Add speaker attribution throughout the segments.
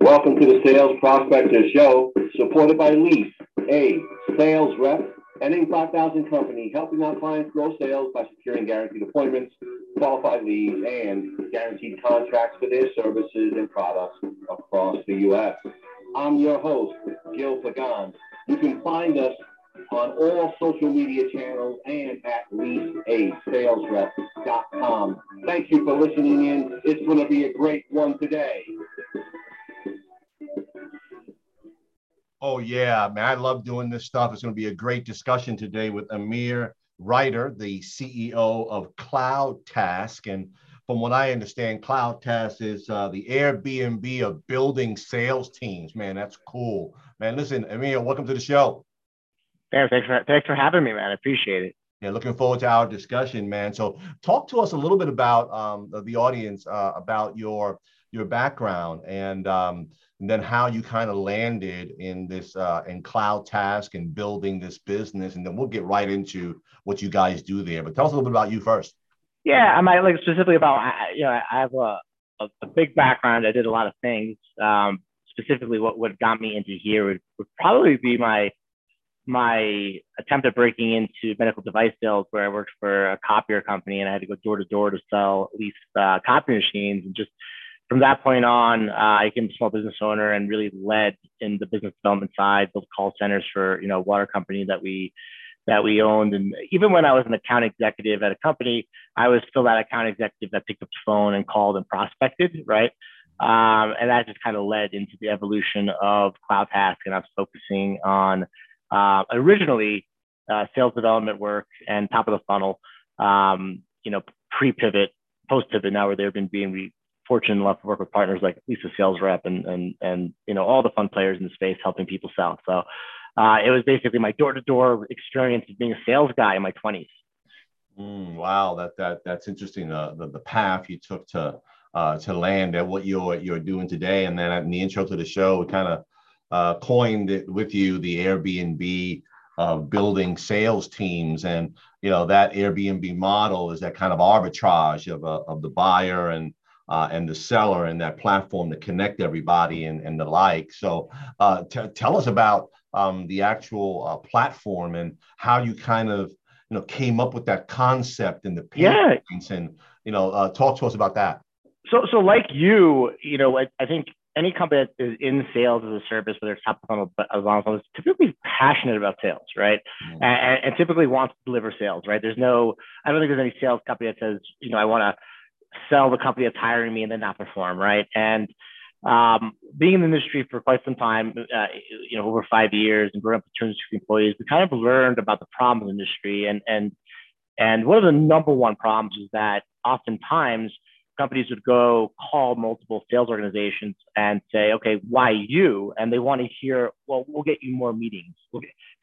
Speaker 1: Welcome to the Sales Prospector Show, supported by Lease, a sales rep and Inc. 5,000 company, helping our clients grow sales by securing guaranteed appointments, qualified leads, and guaranteed contracts for their services and products across the U.S. I'm your host, Gil Pagan. You can find us on all social media channels and at leaseasalesrep.com. Thank you for listening in. It's going to be a great one today.
Speaker 2: Oh yeah, man! I love doing this stuff. It's going to be a great discussion today with Amir Reiter, the CEO of Cloud Task. and from what I understand, Cloud Task is uh, the Airbnb of building sales teams. Man, that's cool. Man, listen, Amir, welcome to the show.
Speaker 3: Thanks for thanks for having me, man. I appreciate it.
Speaker 2: Yeah, looking forward to our discussion, man. So, talk to us a little bit about um, the audience uh, about your your background and um, and then how you kind of landed in this uh, in CloudTask and building this business, and then we'll get right into what you guys do there. But tell us a little bit about you first.
Speaker 3: Yeah, I might like specifically about you know I have a, a, a big background. I did a lot of things. Um, specifically, what what got me into here would, would probably be my my attempt at breaking into medical device sales, where I worked for a copier company and I had to go door to door to sell at least uh, copy machines and just from that point on, uh, I became a small business owner and really led in the business development side, built call centers for you know water company that we that we owned. And even when I was an account executive at a company, I was still that account executive that picked up the phone and called and prospected, right? Um, and that just kind of led into the evolution of CloudTask, and I was focusing on uh, originally uh, sales development work and top of the funnel. Um, you know, pre-pivot, post-pivot. Now we're there, been being fortunate enough to work with partners like Lease A Sales Rep and and and you know all the fun players in the space helping people sell. So uh, it was basically my door-to-door experience of being a sales guy in my 20s.
Speaker 2: Mm, wow, that that that's interesting. Uh, the the path you took to uh, to land at what you're you're doing today, and then in the intro to the show, we kind of uh, coined it with you the Airbnb of building sales teams, and you know that Airbnb model is that kind of arbitrage of uh, of the buyer and uh, and the seller and that platform to connect everybody and, and the like. So uh, t- tell us about um, the actual uh, platform and how you kind of you know came up with that concept and the
Speaker 3: yeah.
Speaker 2: and you know uh, talk to us about that.
Speaker 3: So so like you, you know, I, I think any company that is in sales as a service, whether it's top of funnel, but as long as is typically passionate about sales, right? Mm-hmm. And, and, typically wants to deliver sales, right? There's no, I don't think there's any sales company that says, you know, I want to sell the company that's hiring me and then not perform, right? And um, being in the industry for quite some time, uh, you know, over five years and growing up with 250 employees, we kind of learned about the problems in the industry. And, and, and one of the number one problems is that oftentimes companies would go call multiple sales organizations and say, okay, why you? And they want to hear, well, we'll get you more meetings.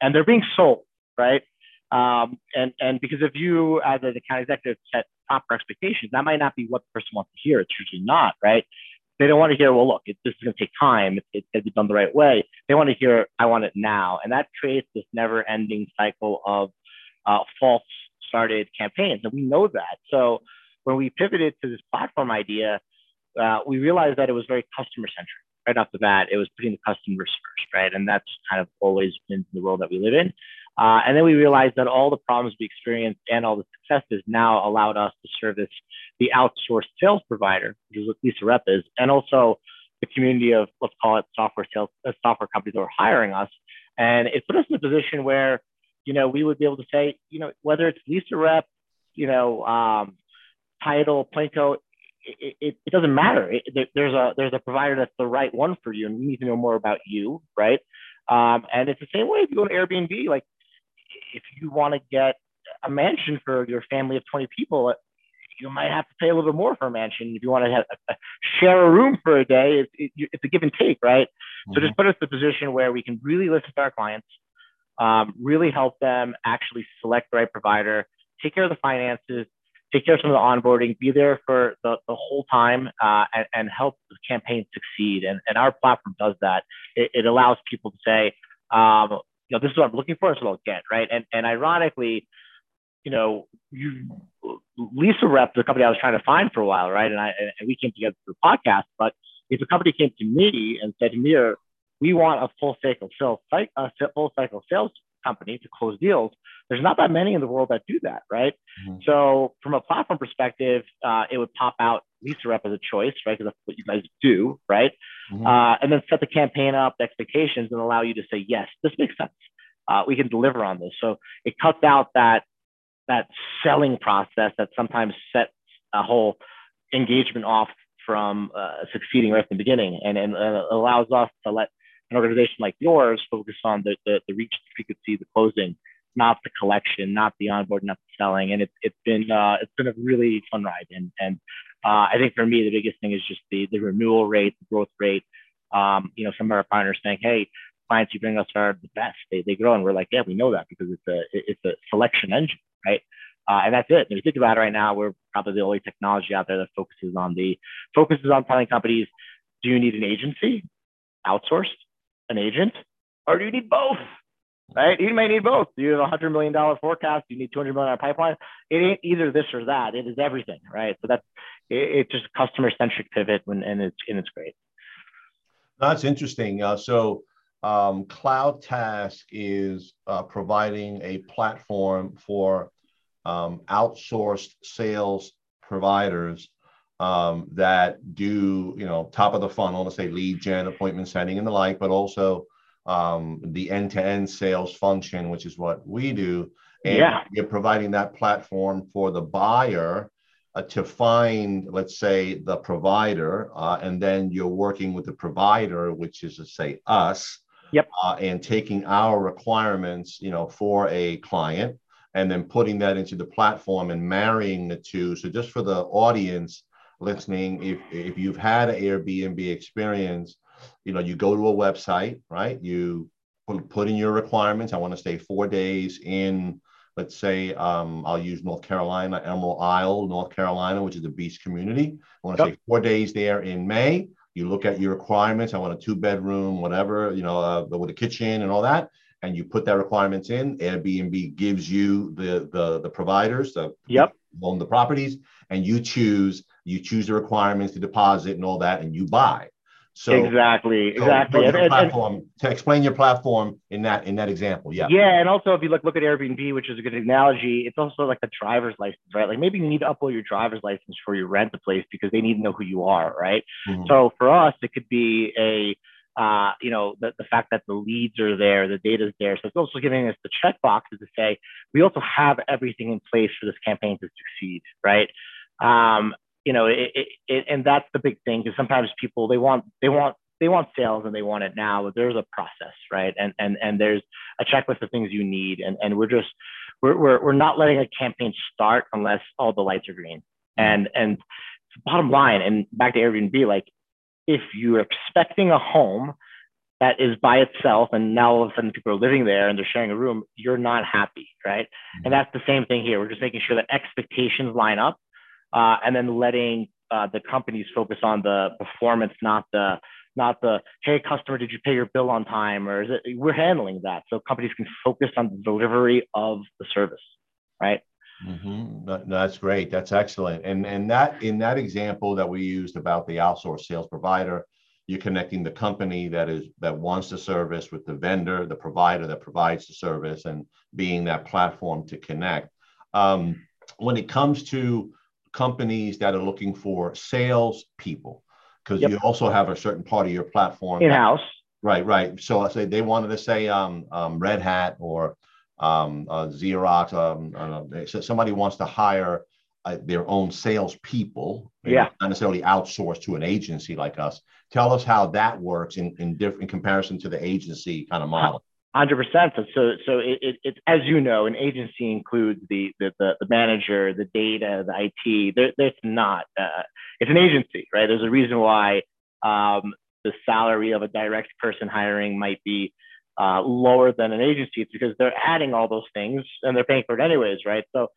Speaker 3: And they're being sold, right? Um, and, and because if you, as an account executive, set proper expectations, that might not be what the person wants to hear. It's usually not, right? They don't want to hear, well, look, it, this is going to take time. It, it's going to be done the right way. They want to hear, I want it now. And that creates this never ending cycle of uh, false started campaigns. And we know that. So when we pivoted to this platform idea, uh, we realized that it was very customer centric. Right off the bat, it was putting the customers first, right? And that's kind of always been the world that we live in. Uh, and then we realized that all the problems we experienced and all the successes now allowed us to service the outsourced sales provider, which is what Lease A Rep is, and also the community of let's call it software sales uh, software companies that were hiring us. And it put us in a position where, you know, we would be able to say, you know, whether it's Lease A Rep, you know, um, title, Planko, it, it, it, doesn't matter. It, there's a there's a provider that's the right one for you, and we need to know more about you, right? Um, and it's the same way if you go to Airbnb. Like if you want to get a mansion for your family of 20 people, you might have to pay a little bit more for a mansion. If you want to have a, a share a room for a day, it's, it, it's a give and take, right? Mm-hmm. So just put us in a position where we can really listen to our clients, um, really help them actually select the right provider, take care of the finances, take care of some of the onboarding, be there for the, the whole time, uh, and, and, help the campaign succeed. And, and our platform does that. It, it allows people to say, um, you know, this is what I'm looking for, what I'll get, right? And and ironically, you know, you Lease A Rep, the company I was trying to find for a while, right? And I and we came together through podcast. But if a company came to me and said, Mir, we want a full cycle sales, a full cycle sales company to close deals. There's not that many in the world that do that, right? Mm-hmm. So from a platform perspective, uh, it would pop out Lease A Rep as a choice, right? Because that's what you guys do, right? Mm-hmm. Uh, and then set the campaign up, the expectations, and allow you to say, yes, this makes sense. Uh, we can deliver on this. So it cuts out that that selling process that sometimes sets a whole engagement off from uh, succeeding right from the beginning, and, and allows us to let an organization like yours focus on the, the, the reach, the frequency, the closing, not the collection, not the onboard, not the selling. And it's it's been uh, it's been a really fun ride. And and uh, I think for me the biggest thing is just the the renewal rate, the growth rate. Um, you know, some of our partners saying, hey, clients you bring us are the best. They, they grow, and we're like, yeah, we know that because it's a it's a selection engine, right? Uh, and that's it. And If you think about it right now, we're probably the only technology out there that focuses on the focuses on telling companies, do you need an agency, outsourced, an agent, or do you need both? Right? You may need both. You have a hundred million dollar forecast? You need two hundred million dollar pipeline? It ain't either this or that. It is everything, right? So that's it, it's just customer centric pivot, when, and it's and it's great.
Speaker 2: That's interesting. Uh, so um, Cloud Task is uh, providing a platform for um, outsourced sales providers um, that do, you know, top of the funnel, let's say lead gen, appointment setting, and the like, but also um, the end-to-end sales function, which is what we do. And yeah. you're providing that platform for the buyer uh, to find, let's say, the provider, uh, and then you're working with the provider, which is to say us,
Speaker 3: yep.
Speaker 2: Uh, and taking our requirements, you know, for a client, and then putting that into the platform and marrying the two. So just for the audience, listening, if if you've had an Airbnb experience, you know, you go to a website, right? You put, put in your requirements. I want to stay four days in, let's say, um, I'll use North Carolina, Emerald Isle, North Carolina, which is a beach community. I want to yep. stay four days there in May. You look at your requirements. I want a two bedroom, whatever, you know, uh, with a kitchen and all that. And you put that requirements in. Airbnb gives you the the the providers, the
Speaker 3: yep.
Speaker 2: own the properties, and you choose you choose the requirements, the deposit, and all that, and you buy.
Speaker 3: So exactly, so exactly.
Speaker 2: And, platform, and, to explain your platform in that in that example, yeah.
Speaker 3: Yeah, and also if you look look at Airbnb, which is a good analogy, it's also like a driver's license, right? Like maybe you need to upload your driver's license for you rent the place because they need to know who you are, right? Mm-hmm. So for us, it could be a uh, you know, the, the fact that the leads are there, the data is there. So it's also giving us the check boxes to say, we also have everything in place for this campaign to succeed, right? Um, you know, it, it, it, and that's the big thing because sometimes people they want they want they want sales and they want it now, but there's a process, right? And and and there's a checklist of things you need, and and we're just we're we're, we're not letting a campaign start unless all the lights are green. And and bottom line, and back to Airbnb, like if you're expecting a home that is by itself and now all of a sudden people are living there and they're sharing a room, you're not happy, right? And mm-hmm. that's the same thing here. We're just making sure that expectations line up uh, and then letting uh, the companies focus on the performance, not the not the hey customer did you pay your bill on time? Or is it we're handling that. So companies can focus on the delivery of the service right?
Speaker 2: Mm-hmm. that's great. That's excellent. And and that in that example that we used about the outsourced sales provider you're connecting the company that is that wants the service with the vendor the provider that provides the service and being that platform to connect. Um, when it comes to companies that are looking for sales people because yep. you also have a certain part of your platform
Speaker 3: in house.
Speaker 2: Right, right. So I say they wanted to say um, um, Red Hat or um, uh, Xerox. Um, so somebody wants to hire uh, their own salespeople.
Speaker 3: Yeah.
Speaker 2: Not necessarily outsourced to an agency like us. Tell us how that works in in, diff- in comparison to the agency kind of model.
Speaker 3: Hundred percent. So, so, so it, it, as you know, an agency includes the, the, the, the manager, the data, the IT. There, there's not. Uh, it's an agency, right? There's a reason why um, the salary of a direct person hiring might be uh, lower than an agency. It's because they're adding all those things and they're paying for it anyways, right? So,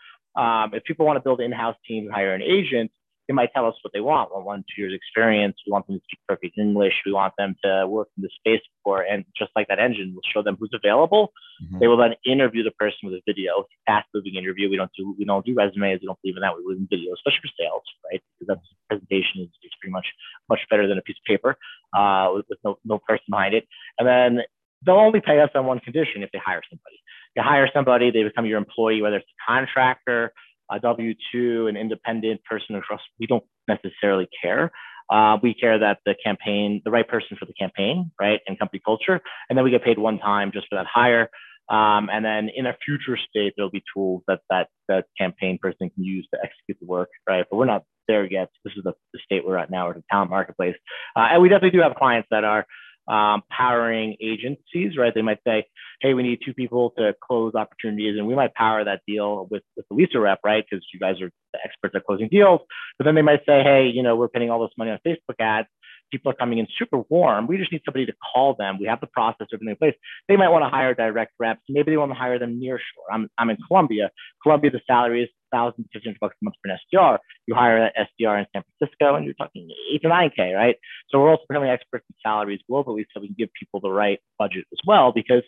Speaker 3: um, if people want to build in-house teams, hire an agent, they might tell us what they want. We want one, two years experience. We want them to speak perfect English. We want them to work in the space before. And just like that engine, we'll show them who's available. Mm-hmm. They will then interview the person with a video, fast moving interview. We don't do we don't do resumes. We don't believe in that. We believe in video, especially for sales, right? Because that presentation is, is pretty much much better than a piece of paper uh, with, with no no person behind it. And then they'll only pay us on one condition if they hire somebody. You hire somebody, they become your employee, whether it's a contractor a W two, an independent person across. We don't necessarily care. Uh, we care that the campaign, the right person for the campaign, right, and company culture, and then we get paid one time just for that hire. Um, and then in a future state, there'll be tools that that that campaign person can use to execute the work, right? But we're not there yet. This is the, the state we're at now, or the talent marketplace, uh, and we definitely do have clients that are um, powering agencies, right? They might say, hey, we need two people to close opportunities, and we might power that deal with, with the Lease A Rep, right? Because you guys are the experts at closing deals. But then they might say, hey, you know, we're putting all this money on Facebook ads. People are coming in super warm. We just need somebody to call them. We have the process, everything in place. They might want to hire direct reps. Maybe they want to hire them near shore. I'm, I'm in Colombia. Colombia, the salary is thousand, fifteen hundred bucks a month for an SDR. You hire an SDR in San Francisco, and you're talking eight to nine k, right? So we're also becoming experts in salaries globally, so we can give people the right budget as well, because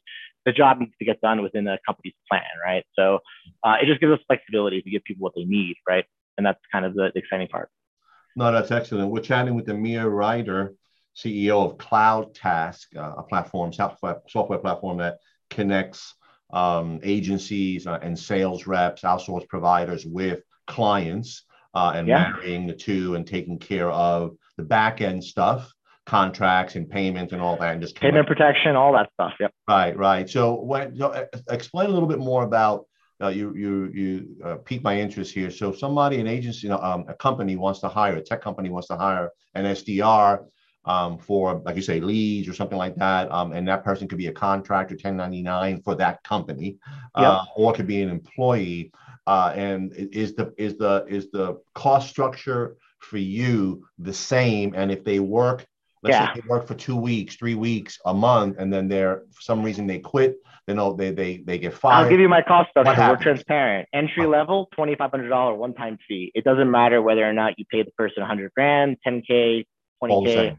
Speaker 3: the job needs to get done within a company's plan, right? So uh, it just gives us flexibility to give people what they need, right? And that's kind of the, the exciting part.
Speaker 2: No, that's excellent. We're chatting with Amir Reiter, CEO of CloudTask, uh, a platform, software, software platform that connects um, agencies uh, and sales reps, outsource providers with clients uh, and yeah. marrying the two and taking care of the back end stuff, contracts and payments and all that. And just
Speaker 3: payment protection, all that stuff. Yep.
Speaker 2: Right, right. So, when, so uh, explain a little bit more about uh, you you you uh, piqued my interest here. So somebody, an agency, you know, um, a company wants to hire a tech company wants to hire an SDR um, for, like you say, leads or something like that. Um, and that person could be a contractor, 1099 for that company, uh, yep. or could be an employee. Uh, and is the is the is the cost structure for you the same? And if they work, let's yeah. say they work for two weeks, three weeks, a month, and then they're for some reason they quit, they know they they they get fired.
Speaker 3: I'll give you my cost structure. We're transparent. Entry level, twenty five hundred dollar one time fee. It doesn't matter whether or not you pay the person hundred grand, ten k, twenty k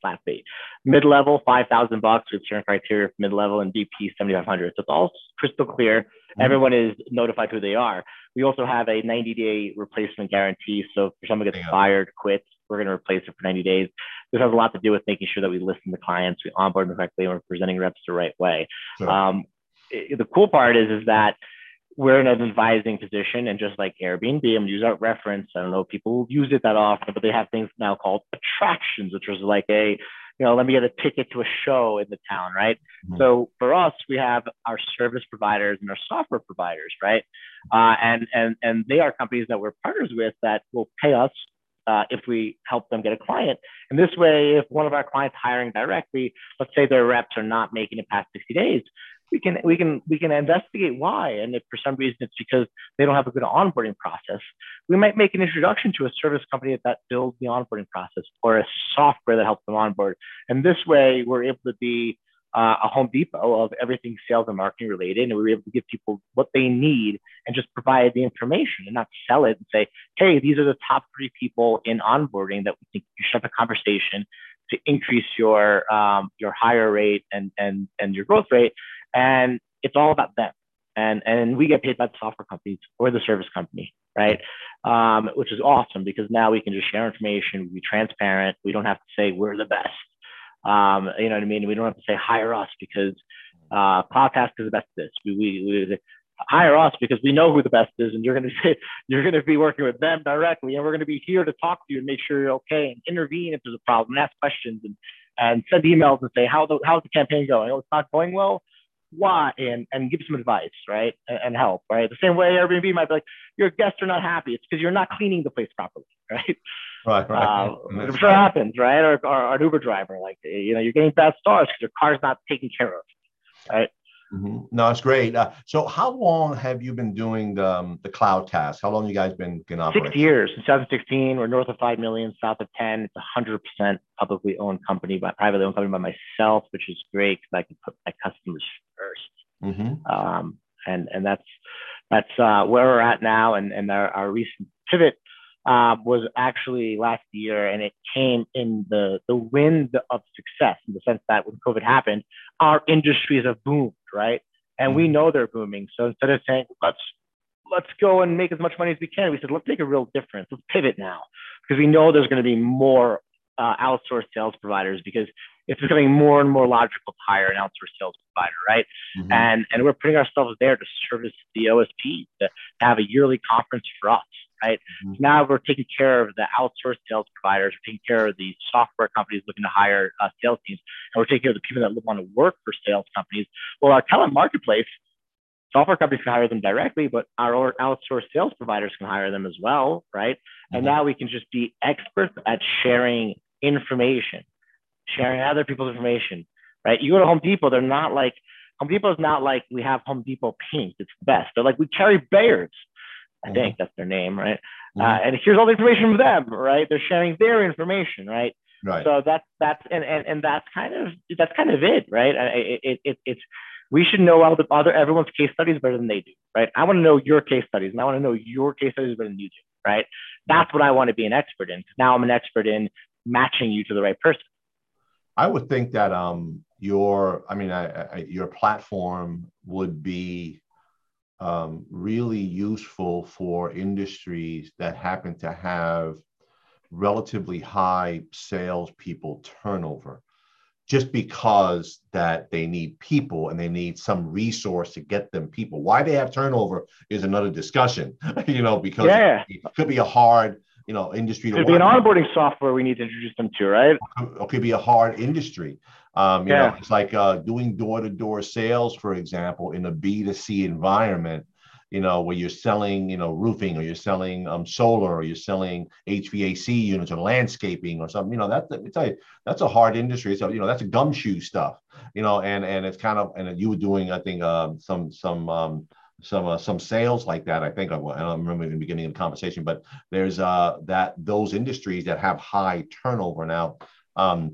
Speaker 3: flat fee. Mid level, 5,000 bucks with certain criteria for mid level and VP 7,500. So it's all crystal clear. Mm-hmm. Everyone is notified who they are. We also have a 90 day replacement guarantee. So if someone gets fired, quits, we're going to replace it for 90 days. This has a lot to do with making sure that we listen to clients, we onboard them correctly, and we're presenting reps the right way. Sure. Um, it, the cool part is, is that we're in an advising position and just like Airbnb, I'm use our reference. I don't know if people use it that often, but they have things now called attractions, which was like a, you know, let me get a ticket to a show in the town, right? Mm-hmm. So for us, we have our service providers and our software providers, right? Uh, and and and they are companies that we're partners with that will pay us uh, if we help them get a client. And this way, if one of our clients hiring directly, let's say their reps are not making it past 60 days, we can we can we can investigate why. And if for some reason it's because they don't have a good onboarding process we might make an introduction to a service company that builds the onboarding process or a software that helps them onboard. And this way we're able to be uh, a home depot of everything sales and marketing related. And we're able to give people what they need and just provide the information and not sell it and say hey these are the top three people in onboarding that we think you should have a conversation to increase your um, your hire rate and and and your growth rate and it's all about them. And, and we get paid by the software companies or the service company, right? Um, which is awesome because now we can just share information, be transparent. We don't have to say we're the best. Um, you know what I mean? We don't have to say hire us because uh, CloudTask is the best at this. We, we, we hire us because we know who the best is, and you're going to say you're going to be working with them directly, and we're going to be here to talk to you and make sure you're okay and intervene if there's a problem, and ask questions and and send emails and say how the how's the campaign going? Oh, it's not going well why and and give some advice right and, and, help right? The same way airbnb might be like your guests are not happy. It's because you're not cleaning the place properly right?
Speaker 2: Right right. Uh,
Speaker 3: sure happens right? Or, or, or, an uber driver like you know you're getting bad stars because your car's not taken care of right
Speaker 2: Mm-hmm. No, it's great. Uh, so, how long have you been doing the um, the CloudTask? How long you guys been in operation?
Speaker 3: Six years. In 2016, we're north of five million, south of 10. It's a hundred percent publicly owned company, by privately owned company by myself, which is great because I can put my customers 1st mm-hmm. um, and and that's that's uh, where we're at now, and and our, our recent pivot um, was actually last year, and it came in the the wind of success in the sense that when COVID happened, our industries have boomed, right? And we mm-hmm. know they're booming. So instead of saying let's let's go and make as much money as we can, we said let's make a real difference. Let's pivot now because we know there's going to be more uh, outsourced sales providers because it's becoming more and more logical to hire an outsourced sales provider, right? Mm-hmm. And and we're putting ourselves there to service the OSP to have a yearly conference for us, right? Mm-hmm. So now we're taking care of the outsourced sales providers, we're taking care of the software companies looking to hire uh, sales teams, and we're taking care of the people that want to work for sales companies. Well, our talent marketplace, software companies can hire them directly, but our outsourced sales providers can hire them as well, right? Mm-hmm. And now we can just be experts at sharing information, sharing other people's information, right? You go to Home Depot, they're not like Home Depot is not like we have Home Depot paint. It's the best. They're like we carry Bayards. I think that's their name, right? Mm-hmm. Uh, and here's all the information from them, right? They're sharing their information, right?
Speaker 2: Right.
Speaker 3: So that's that's and, and and that's kind of that's kind of it, right? It, it, it it's we should know all the other everyone's case studies better than they do, right? I want to know your case studies, and I want to know your case studies better than you do, right? That's what I want to be an expert in. Now I'm an expert in matching you to the right person.
Speaker 2: I would think that um your I mean I, I, your platform would be um, really useful for industries that happen to have relatively high salespeople turnover just because that they need people and they need some resource to get them people. Why they have turnover is another discussion, you know, because yeah. it, it could be a hard, you know, industry.
Speaker 3: Could be an onboarding software we need to introduce them to, right?
Speaker 2: It could be a hard industry. Um, you yeah. know, it's like uh, doing door-to-door sales, for example, in a B2C environment you know, where you're selling, you know, roofing or you're selling um, solar or you're selling HVAC units or landscaping or something, you know, that, tell you, that's a hard industry. So, you know, that's a gumshoe stuff, you know, and, and it's kind of, and you were doing, I think, um, some, some, um, some, uh, some sales like that. I think I, I don't remember in the beginning of the conversation, but there's uh, that those industries that have high turnover now. Um,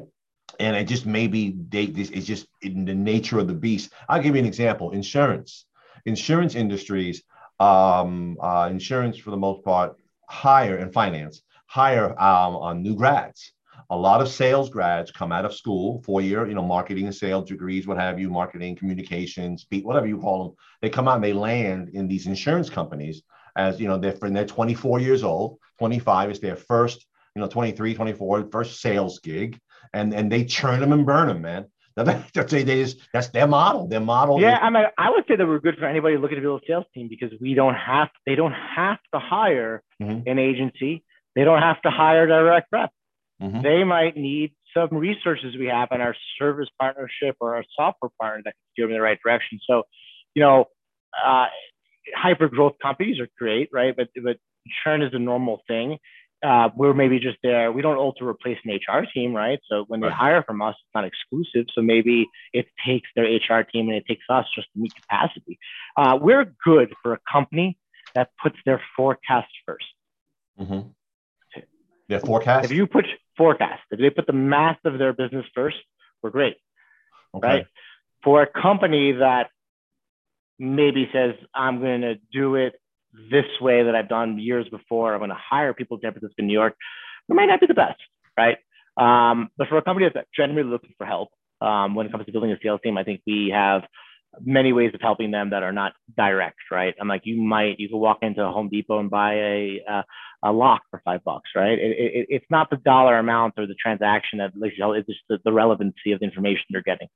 Speaker 2: and it just maybe they, this is just in the nature of the beast. I'll give you an example. Insurance insurance industries, um, uh, insurance for the most part, hire and finance, hire um, on new grads. A lot of sales grads come out of school, four year, you know, marketing and sales degrees, what have you, marketing, communications, whatever you call them. They come out and they land in these insurance companies as, you know, they're, they're 24 years old, 25 is their first, you know, 23, 24, first sales gig. And, and they churn them and burn them, man. That's, they just, that's their model. Their model.
Speaker 3: Yeah, I mean, I would say that we're good for anybody looking to build a sales team because we don't have, they don't have to hire mm-hmm. an agency. They don't have to hire direct rep. Mm-hmm. They might need some resources we have in our service partnership or our software partner that can steer them in the right direction. So, you know, uh, hyper growth companies are great, right? But but churn is a normal thing uh, we're maybe just there. We don't also replace an HR team, right? So when they right. hire from us, it's not exclusive. So maybe it takes their HR team and it takes us just to meet capacity. Uh, we're good for a company that puts their forecast 1st
Speaker 2: mm-hmm. Their forecast.
Speaker 3: If you put forecast, if they put the math of their business first, we're great, okay. right? For a company that maybe says I'm going to do it this way that I've done years before. I'm going to hire people in San Francisco, New York. It might not be the best, right? Um, but for a company that's generally looking for help um, when it comes to building a sales team, I think we have many ways of helping them that are not direct, right? I'm like, you might, you can walk into a Home Depot and buy a, a, a lock for five bucks, right? It, it, it's not the dollar amount or the transaction that it's just the, the relevancy of the information they're getting.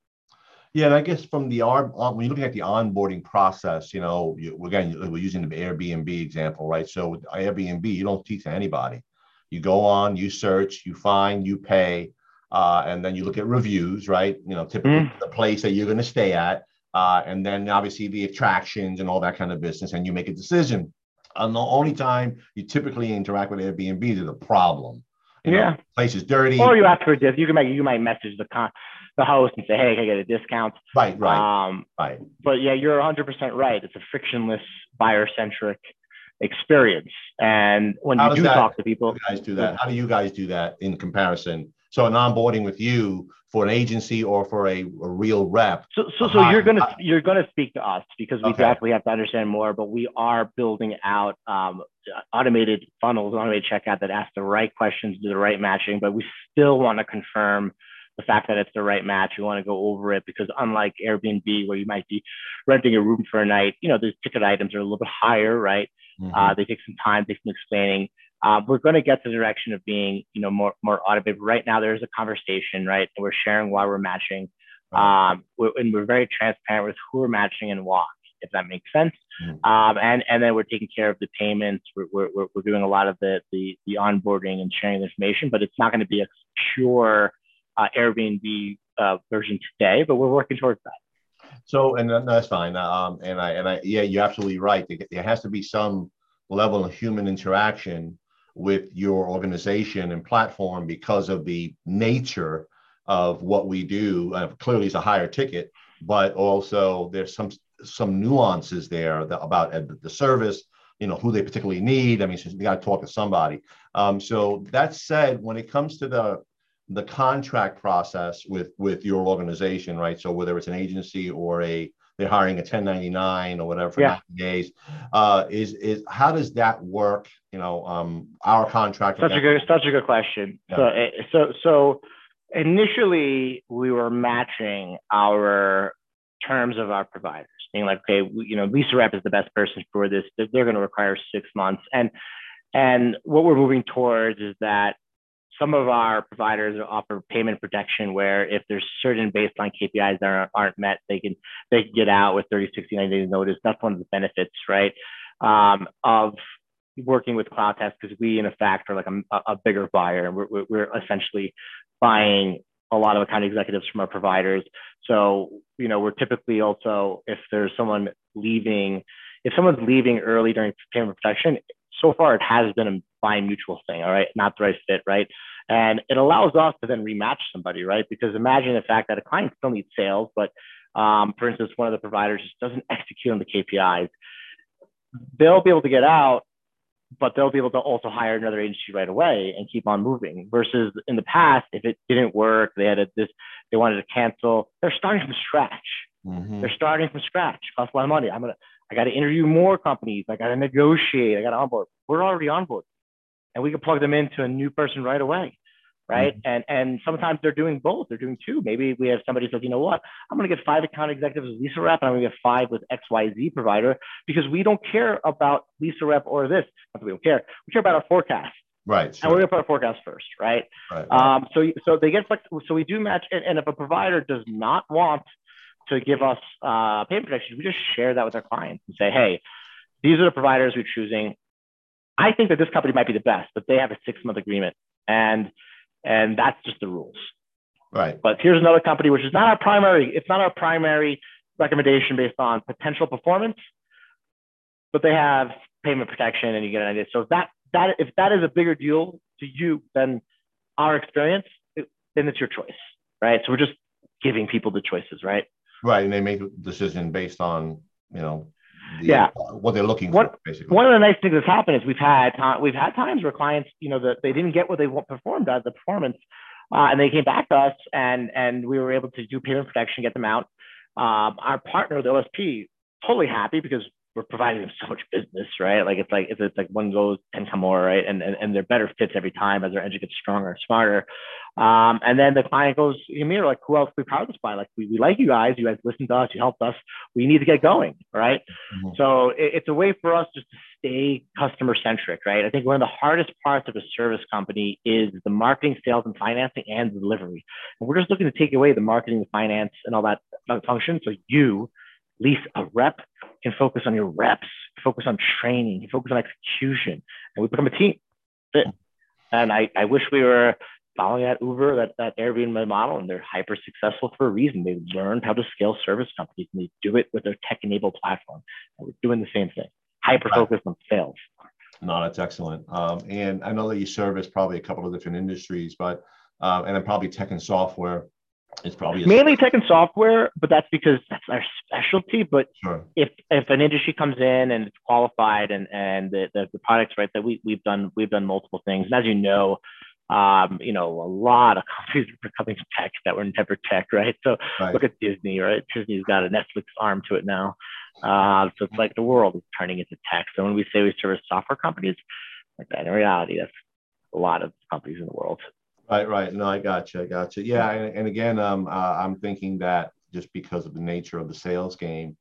Speaker 2: Yeah, and I guess from the when you're looking at the onboarding process, you know, you, again, we're using the Airbnb example, right? So with Airbnb, you don't teach anybody. You go on, you search, you find, you pay, uh, and then you look at reviews, right? You know, typically mm. the place that you're going to stay at, uh, and then obviously the attractions and all that kind of business, and you make a decision. And the only time you typically interact with Airbnb is a problem. You yeah, know, place is dirty.
Speaker 3: Or you ask for a disc. You can make you might message the con the host and say, hey, can I get a discount?
Speaker 2: Right, right. Um, right.
Speaker 3: But yeah, you're 100% right. It's a frictionless, buyer centric experience. And when How you do that, talk to people,
Speaker 2: you guys do that. How do you guys do that in comparison? So an onboarding with you for an agency or for a, a real rep.
Speaker 3: So, so, so you're gonna you're gonna speak to us because we okay. definitely have to understand more. But we are building out um, automated funnels, automated checkout that ask the right questions, do the right matching. But we still want to confirm the fact that it's the right match. We want to go over it because unlike Airbnb, where you might be renting a room for a night, you know, the ticket items are a little bit higher, right? Mm-hmm. Uh, they take some time, they take some explaining. Uh, we're going to get to the direction of being, you know, more more automated. Right now, there's a conversation, right? We're sharing why we're matching, um, we're, and we're very transparent with who we're matching and why, if that makes sense. Mm-hmm. Um, and and then we're taking care of the payments. We're we're, we're doing a lot of the the the onboarding and sharing the information, but it's not going to be a pure uh, Airbnb uh, version today. But we're working towards that.
Speaker 2: So, and that's fine. Um, and I and I yeah, you're absolutely right. There has to be some level of human interaction with your organization and platform because of the nature of what we do. Uh, clearly, it's a higher ticket, but also there's some some nuances there that, about uh, the service. You know who they particularly need. I mean, you got to talk to somebody. Um, so that said, when it comes to the the contract process with with your organization, right? So whether it's an agency or a they're hiring a 1099 or whatever for yeah. 90 days. Uh, is is how does that work? You know, um, our contract.
Speaker 3: Such a good, such a good question. Yeah. So, eh, so, so initially we were matching our terms of our providers, being like, okay, we, you know, Lease A Rep is the best person for this. They're going to require six months, and and what we're moving towards is that some of our providers offer payment protection where if there's certain baseline KPIs that aren't, aren't met, they can they can get out with 30, 60, 90 days notice. That's one of the benefits, right? Um, of working with CloudTask because we in effect are like a, a bigger buyer we're, we're essentially buying a lot of account executives from our providers. So, you know, we're typically also, if there's someone leaving, if someone's leaving early during payment protection, so far it has been a by mutual thing, all right, not the right fit, right? And it allows us to then rematch somebody, right? Because imagine the fact that a client still needs sales, but um, for instance, one of the providers just doesn't execute on the KPIs. They'll be able to get out, but they'll be able to also hire another agency right away and keep on moving. Versus in the past, if it didn't work, they had a, this, they wanted to cancel. They're starting from scratch. Mm-hmm. They're starting from scratch. Costs a lot of money. I'm gonna, I got to interview more companies. I got to negotiate. I got to onboard. We're already on board and we can plug them into a new person right away right mm-hmm. and and sometimes they're doing both they're doing two maybe we have somebody says you know what i'm going to get five account executives with Lease A Rep and i'm going to get five with xyz provider because we don't care about Lease A Rep or this not that we don't care we care about our forecast
Speaker 2: Right.
Speaker 3: Sure. And we're gonna put our forecast first, right? right, right. Um, so so they get flexible. So we do match, and, and, if a provider does not want to give us uh, payment protection, we just share that with our clients and say, hey, these are the providers we're choosing. I think that this company might be the best, but they have a six month agreement, and and that's just the rules.
Speaker 2: Right.
Speaker 3: But here's another company which is not our primary. It's not our primary recommendation based on potential performance, but they have payment protection, and you get an idea. So if that that if that is a bigger deal to you than our experience, it, then it's your choice, right? So we're just giving people the choices, right?
Speaker 2: Right, and they make a decision based on you know the,
Speaker 3: yeah.
Speaker 2: what they're looking for basically.
Speaker 3: one of the nice things that's happened is we've had we've had times where clients you know that they didn't get what they want performed at the performance uh, and they came back to us and and we were able to do payment protection get them out. Um, our partner the osp totally happy because we're providing them so much business, right? Like it's like it's, it's like one goes, ten come more, right? And, and and they're better fits every time as their engine gets stronger and smarter. Um, and then the client goes, Amir, like who else we power this by? Like we, we like you guys, you guys listened to us, you helped us. We need to get going, right? Mm-hmm. So it, it's a way for us just to stay customer centric, right? I think one of the hardest parts of a service company is the marketing, sales, and financing and the delivery. And we're just looking to take away the marketing, the finance, and all that function. So you Lease A Rep can focus on your reps, focus on training, focus on execution, and we become a team. And I, I wish we were following that Uber, that, that Airbnb model, and they're hyper successful for a reason. They learned how to scale service companies and they do it with their tech enabled platform. And we're doing the same thing, hyper focused on sales.
Speaker 2: No, that's excellent. Um, and I know that you service probably a couple of different industries, but uh, and then probably tech and software it's probably
Speaker 3: mainly tech and software, but that's because that's our specialty. But
Speaker 2: sure.
Speaker 3: if if an industry comes in and it's qualified and and the, the, the products right that we we've done we've done multiple things, and as you know, Um, you know, a lot of companies are becoming tech that were never tech, right? So right. look at Disney, right? Disney's got a Netflix arm to it now. Uh, so it's like the world is turning into tech. So when we say we service software companies, like that, in reality, that's a lot of companies in the world.
Speaker 2: Right, right. No, I got you. I got you. Yeah, and, and again, um, uh, I'm thinking that just because of the nature of the sales game,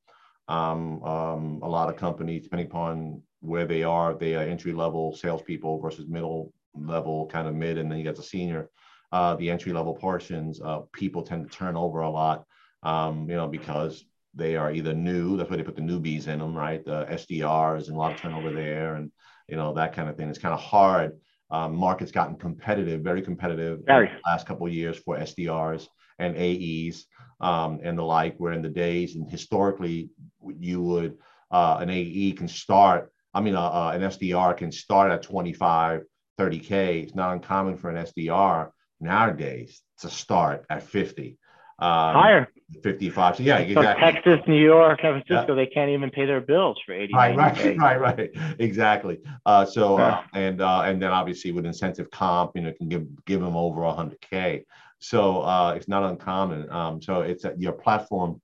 Speaker 2: um, um, a lot of companies, depending upon where they are, they are entry level salespeople versus middle level, kind of mid, and then you got the senior. Uh, the entry level portions, uh, people tend to turn over a lot, um, you know, because they are either new. That's why they put the newbies in them, right? The SDRs and a lot of turnover there, and you know that kind of thing. It's kind of hard. Um, market's gotten competitive, very competitive
Speaker 3: very.
Speaker 2: last couple of years for SDRs and AEs um, and the like. Where in the days and historically, you would uh, an AE can start. I mean, uh, uh, an SDR can start at 25, 30k. It's not uncommon for an SDR nowadays to start at 50.
Speaker 3: Um, Higher.
Speaker 2: 55. So yeah,
Speaker 3: so exactly. Texas, New York, San Francisco, yeah. they can't even pay their bills for 80.
Speaker 2: Right, right, right, right. Exactly. Uh, so uh, uh, and uh, and then obviously with incentive comp, you know, can give give them over 100k. So uh, it's not uncommon. Um, so it's uh, your platform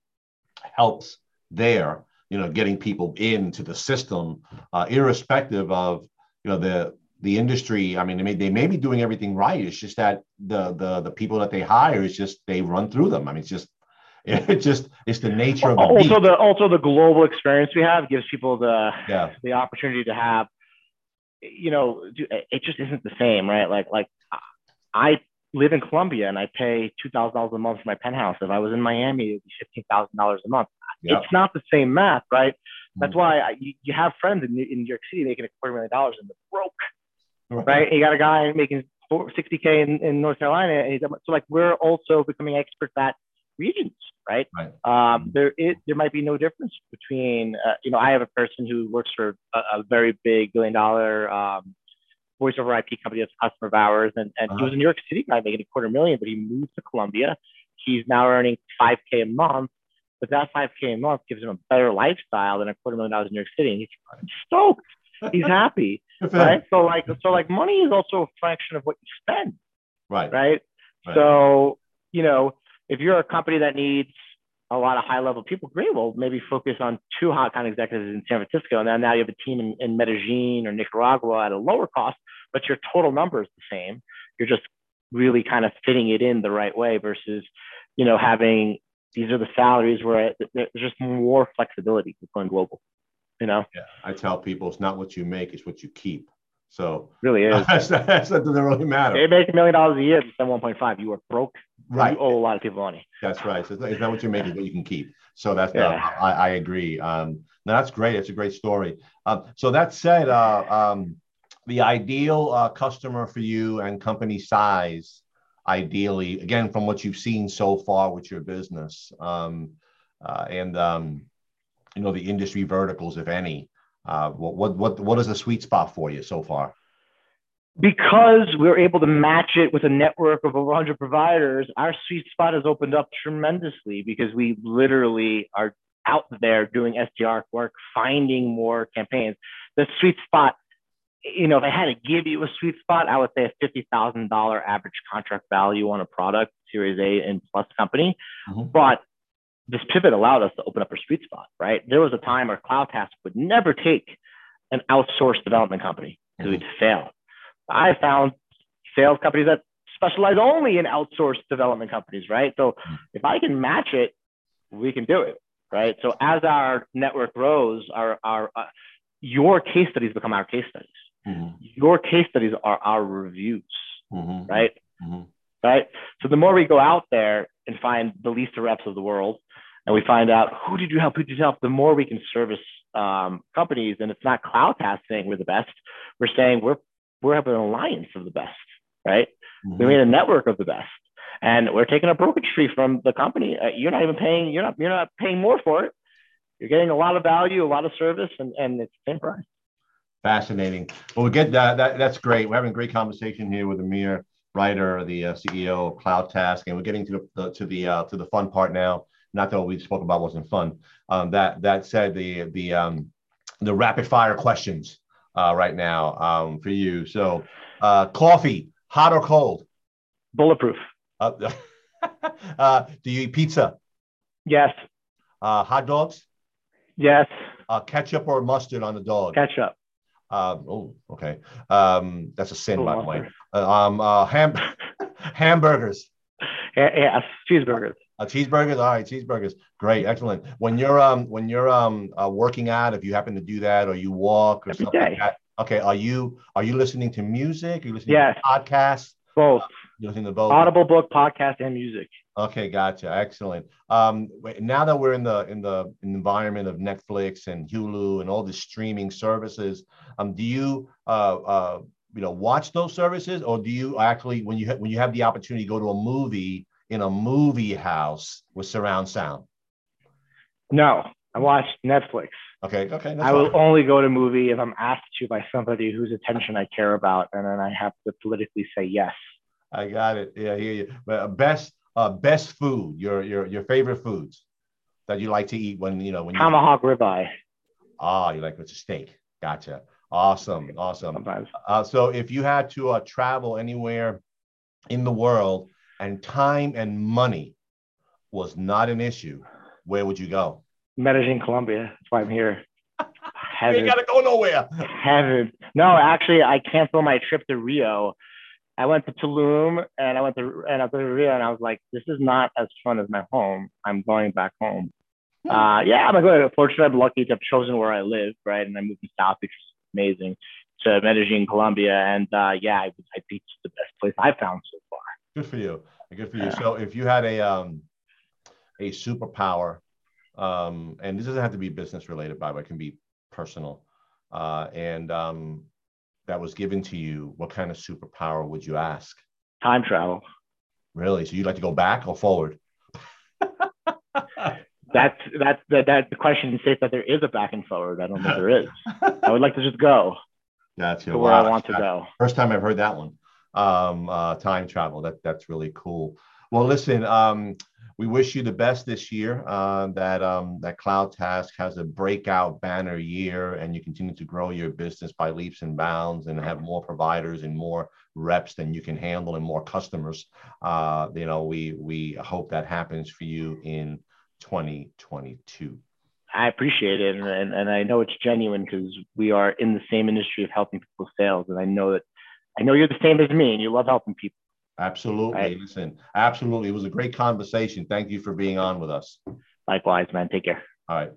Speaker 2: helps there, you know, getting people into the system, uh, irrespective of you know the the industry. I mean, they may, they may be doing everything right. It's just that the the the people that they hire is just they run through them. I mean, it's just it just it's the nature of the
Speaker 3: also beat. the also the global experience we have gives people the yeah. the opportunity to have you know it just isn't the same right like like i live in colombia and i pay $2000 a month for my penthouse if i was in miami it would be $15000 a month it's not the same math right that's mm-hmm. why I, you, you have friends in, in new york city making a quarter million dollars and they're broke right? right? You got a guy making 60k in, in North Carolina, and he's, so like we're also becoming experts at regions, right? right. Um, there is there might be no difference between uh, you know I have a person who works for a, a very big billion dollar um, voice over IP company that's a customer of ours, and, and uh-huh. he was a New York City guy making a quarter million, but he moved to Colombia. He's now earning 5k a month, but that 5k a month gives him a better lifestyle than a quarter million dollars in New York City, and he's stoked he's happy, right? So like, so like, money is also a fraction of what you spend,
Speaker 2: right?
Speaker 3: Right. right. So you know, if you're a company that needs a lot of high level people, great. Well, maybe focus on two hot kind of executives in San Francisco, and then now you have a team in, in Medellin or Nicaragua at a lower cost, but your total number is the same. You're just really kind of fitting it in the right way versus, you know, having these are the salaries where there's just more flexibility with going global you know?
Speaker 2: Yeah i tell people it's not what you make it's what you keep. So
Speaker 3: really is.
Speaker 2: That's, that doesn't really matter.
Speaker 3: They make a million dollars a year and spend 1.5 you are broke right. you owe a lot of people money.
Speaker 2: That's right. So it's not what you make it's what you can keep. So that's yeah. I, I agree. Um no, that's great. It's a great story. Um so that said uh um the ideal uh, customer for you and company size ideally again from what you've seen so far with your business um uh, and um you know the industry verticals, if any? Uh, what what what what is the sweet spot for you so far?
Speaker 3: Because we're able to match it with a network of over 100 providers, our sweet spot has opened up tremendously because we literally are out there doing SDR work, finding more campaigns. The sweet spot, you know, if I had to give you a sweet spot, I would say a $50,000 average contract value on a product, Series A and plus company. Mm-hmm. But this pivot allowed us to open up our sweet spot, right? There was a time our cloud CloudTask would never take an outsourced development company because mm-hmm. we'd fail. I found sales companies that specialize only in outsourced development companies, right? So mm-hmm. if I can match it, we can do it, right? So as our network grows, our our uh, your case studies become our case studies. Mm-hmm. Your case studies are our reviews, mm-hmm. right? Mm-hmm. Right. So the more we go out there and find the Lease A Reps of the world, and we find out who did you help, who did you help, the more we can service um, companies. And it's not CloudTask saying we're the best. We're saying we're we're having an alliance of the best, right? Mm-hmm. We made a network of the best, and we're taking a brokerage fee from the company. Uh, you're not even paying. You're not. You're not paying more for it. You're getting a lot of value, a lot of service, and and it's the same price.
Speaker 2: Fascinating. Well, we get that. that that's great. We're having a great conversation here with Amir Reiter, the uh, CEO of CloudTask, and we're getting to the, the to the uh, to the fun part now not that what we spoke about wasn't fun. Um, that that said, the the um, the rapid fire questions uh, right now um, for you. So, uh, coffee, Hot or cold?
Speaker 3: Bulletproof.
Speaker 2: Uh, uh, do you eat pizza?
Speaker 3: Yes.
Speaker 2: Uh, hot dogs?
Speaker 3: Yes.
Speaker 2: Uh, ketchup or mustard on the dog?
Speaker 3: Ketchup.
Speaker 2: Um, oh, okay. Um, that's a sin,
Speaker 3: Oh,
Speaker 2: by the way. Uh, um, uh, ham- hamburgers.
Speaker 3: Yes. Cheeseburgers.
Speaker 2: Uh, cheeseburgers, all right, cheeseburgers, great, excellent. When you're um when you're um uh, working out, if you happen to do that, or you walk or
Speaker 3: Every
Speaker 2: something like that, okay, are you are you listening to music? Are you listening
Speaker 3: Yes.
Speaker 2: to podcasts?
Speaker 3: Both.
Speaker 2: You're listening to both.
Speaker 3: Audible book, podcast, and music.
Speaker 2: Okay, gotcha, excellent. Um, now that we're in the in the, in the environment of Netflix and Hulu and all the streaming services, um, do you uh uh you know watch those services, or do you actually when you ha- when you have the opportunity go to a movie in a movie house with surround sound?
Speaker 3: No, I watch Netflix.
Speaker 2: Okay, okay. That's
Speaker 3: I will
Speaker 2: fine.
Speaker 3: only go to movie if I'm asked to by somebody whose attention I care about, and then I have to politically say yes.
Speaker 2: I got it. Yeah, I hear you. But uh, best uh best food, your your your favorite foods that you like to eat when you know when you
Speaker 3: Tomahawk ribeye
Speaker 2: ah you like with a steak. Gotcha. Awesome, awesome.
Speaker 3: sometimes.
Speaker 2: Uh, so if you had to uh, travel anywhere in the world and time and money was not an issue, where would you go?
Speaker 3: Medellin, Colombia. That's why I'm here.
Speaker 2: You
Speaker 3: Heaven.
Speaker 2: ain't gotta go nowhere.
Speaker 3: Heaven. No, actually, I canceled my trip to Rio. I went to Tulum and I went to and I went to Rio and I was like, this is not as fun as my home. I'm going back home. Uh, yeah, I'm good. Fortunately, I'm lucky to have chosen where I live, right? And I moved to South, which is amazing, to Medellin, Colombia, and uh, yeah, I, I think it's the best place I've found so far.
Speaker 2: Good for you. Good for you. So if you had a um a superpower, um, and this doesn't have to be business related, by the way, it can be personal, uh, and um, that was given to you, what kind of superpower would you ask?
Speaker 3: Time travel.
Speaker 2: Really? So you'd like to go back or forward?
Speaker 3: That's that's that, that the question states that there is a back and forward. I don't think there is. I would like to just go
Speaker 2: Gotcha.
Speaker 3: to where
Speaker 2: Wow.
Speaker 3: I want to go.
Speaker 2: First time I've heard that one. Um, uh, time travel. That that's really cool. Well, listen. Um, we wish you the best this year. Uh, that um, that CloudTask has a breakout banner year, and you continue to grow your business by leaps and bounds, and have more providers and more reps than you can handle, and more customers. Uh, you know, we we hope that happens for you in 2022.
Speaker 3: I appreciate it, and, and, and I know it's genuine because we are in the same industry of helping people sales, and I know that I know you're the same as me, and you love helping people.
Speaker 2: Absolutely.
Speaker 3: Right.
Speaker 2: Listen, absolutely. It was a great conversation. Thank you for being on with us.
Speaker 3: Likewise, man. Take care.
Speaker 2: All right.